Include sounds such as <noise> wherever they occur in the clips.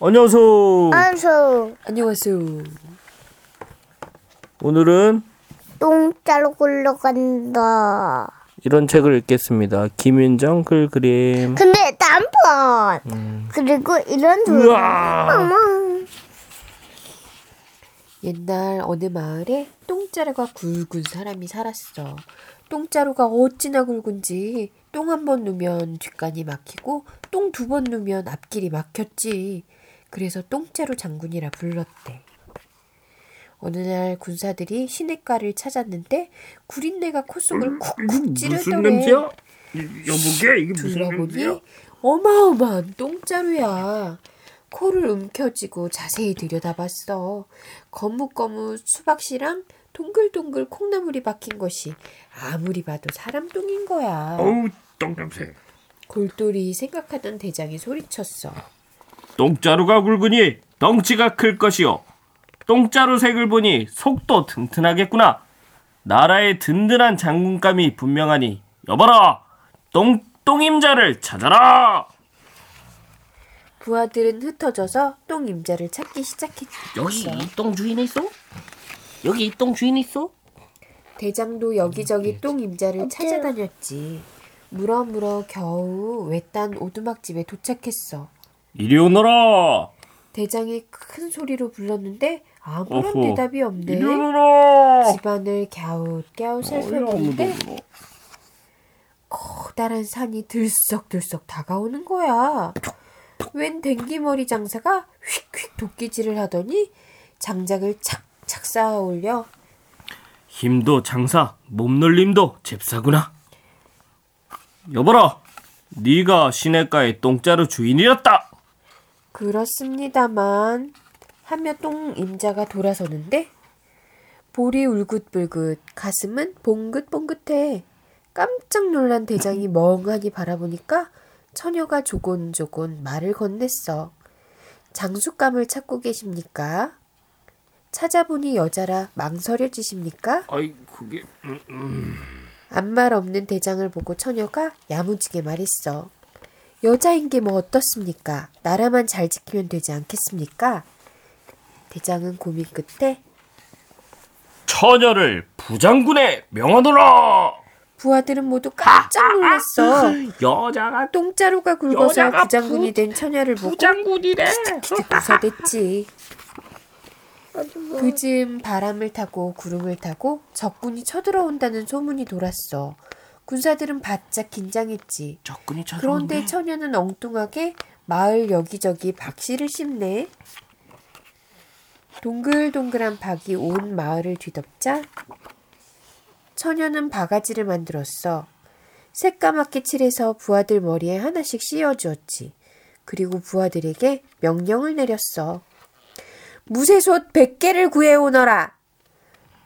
안녕하세요. 안수 안녕하세요. 오늘은 똥자로 굴러간다. 이런 책을 읽겠습니다. 김윤정 글 그림. 근데 단번 그리고 이런 두. 우와. 어머. 옛날 어느 마을에 똥자루가 굵은 사람이 살았어. 똥자루가 어찌나 굵은지 똥 한 번 누면 뒷간이 막히고 똥 두 번 누면 앞길이 막혔지. 그래서 똥자루 장군이라 불렀대. 어느 날 군사들이 시냇가를 찾았는데 구린내가 콧속을 쿡쿡 찌르더래. 여보게 이게 둘러보니 어마어마한 똥자루야. 코를 움켜쥐고 자세히 들여다봤어. 거뭇거뭇 수박씨랑 동글동글 콩나물이 박힌 것이 아무리 봐도 사람 똥인 거야. 어우 똥 냄새. 골똘히 생각하던 대장이 소리쳤어. 똥자루가 굵으니 덩치가 클 것이요. 똥자루 색을 보니 속도 튼튼하겠구나. 나라의 든든한 장군감이 분명하니 여봐라. 똥 똥임자를 찾아라. 부하들은 흩어져서 똥 임자를 찾기 시작했어. 여기 이 똥 주인이 있어? 여기 이 똥 주인이 있어? 대장도 여기저기 똥 임자를 찾아다녔지. 물어물어 겨우 외딴 오두막집에 도착했어. 이리 오너라. 대장이 큰 소리로 불렀는데 아무런 어허. 대답이 없네. 이리 오너라. 집안을 갸웃갸웃 살펴보는데 커다란 산이 들썩들썩 다가오는 거야. 웬 댕기머리 장사가 휙휙 도끼질을 하더니 장작을 착착 쌓아 올려 힘도 장사, 몸놀림도 잽싸구나. 여보라, 네가 시냇가의 똥자루 주인이었다. 그렇습니다만 하며 똥 임자가 돌아서는데 볼이 울긋불긋 가슴은 봉긋봉긋해 깜짝 놀란 대장이 <laughs> 멍하니 바라보니까 처녀가 조곤조곤 말을 건넸어 장수감을 찾고 계십니까? 찾아보니 여자라 망설여 지십니까? 아이 그게 아무 말 없는 대장을 보고 처녀가 야무지게 말했어. 여자인 게 뭐 어떻습니까? 나라만 잘 지키면 되지 않겠습니까? 대장은 고민 끝에 처녀를 부장군에 명하노라. 부하들은 모두 깜짝 놀랐어. 여자가 똥자루가 굵어서 여자가 부장군이 된 처녀를 보고 부장군이래. 웃어댔지. 그 즈음 바람을 타고 구름을 타고 적군이 쳐들어온다는 소문이 돌았어. 군사들은 바짝 긴장했지. 적군이. 그런데 처녀는 엉뚱하게 마을 여기저기 박씨를 씹네. 동글동글한 박이 온 마을을 뒤덮자 처녀는 바가지를 만들었어. 새까맣게 칠해서 부하들 머리에 하나씩 씌워주었지. 그리고 부하들에게 명령을 내렸어. 무쇠솥 100개를 구해오너라.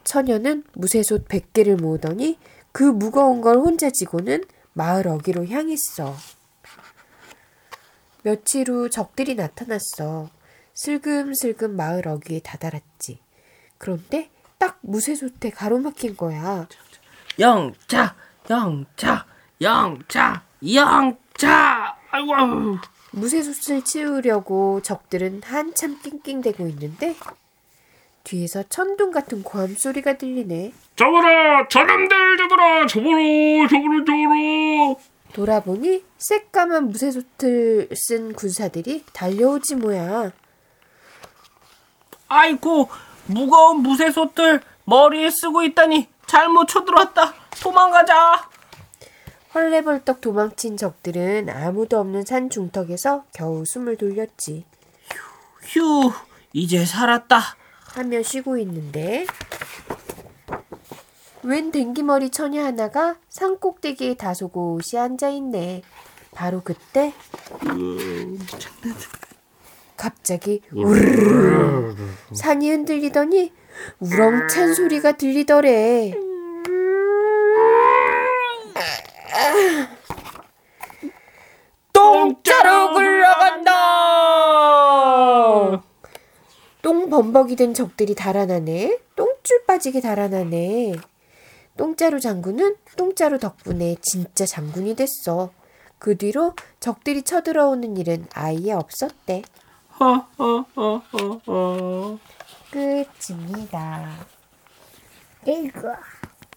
처녀는 무쇠솥 100개를 모으더니 그 무거운 걸 혼자 지고는 마을 어귀로 향했어. 며칠 후 적들이 나타났어. 슬금슬금 마을 어귀에 다다랐지. 그런데 딱 무쇠솥에 가로막힌 거야. 영차, 영차, 영차, 영차. 아이고. 무쇠솥을 치우려고 적들은 한참 낑낑대고 있는데 뒤에서 천둥 같은 고함 소리가 들리네. 잡아라, 저놈들 잡아라, 잡아라, 잡아라, 잡아라. 돌아보니 새까만 무쇠솥을 쓴 군사들이 달려오지 뭐야. 아이고, 무거운 무쇠솥들 머리에 쓰고 있다니 잘못 쳐들어왔다. 도망가자. 헐레벌떡 도망친 적들은 아무도 없는 산 중턱에서 겨우 숨을 돌렸지. 휴, 이제 살았다. 하며 쉬고 있는데 웬 댕기머리 처녀 하나가 산 꼭대기에 다소곳이 앉아 있네. 바로 그때 갑자기 우르르 산이 흔들리더니 우렁찬 소리가 들리더래. 똥자루 굴러간다. 똥 범벅이 된 적들이 달아나네. 똥줄 빠지게 달아나네. 똥자루 장군은 똥자루 덕분에 진짜 장군이 됐어. 그 뒤로 적들이 쳐들어오는 일은 아예 없었대. 허허허허허. 끝입니다. 이거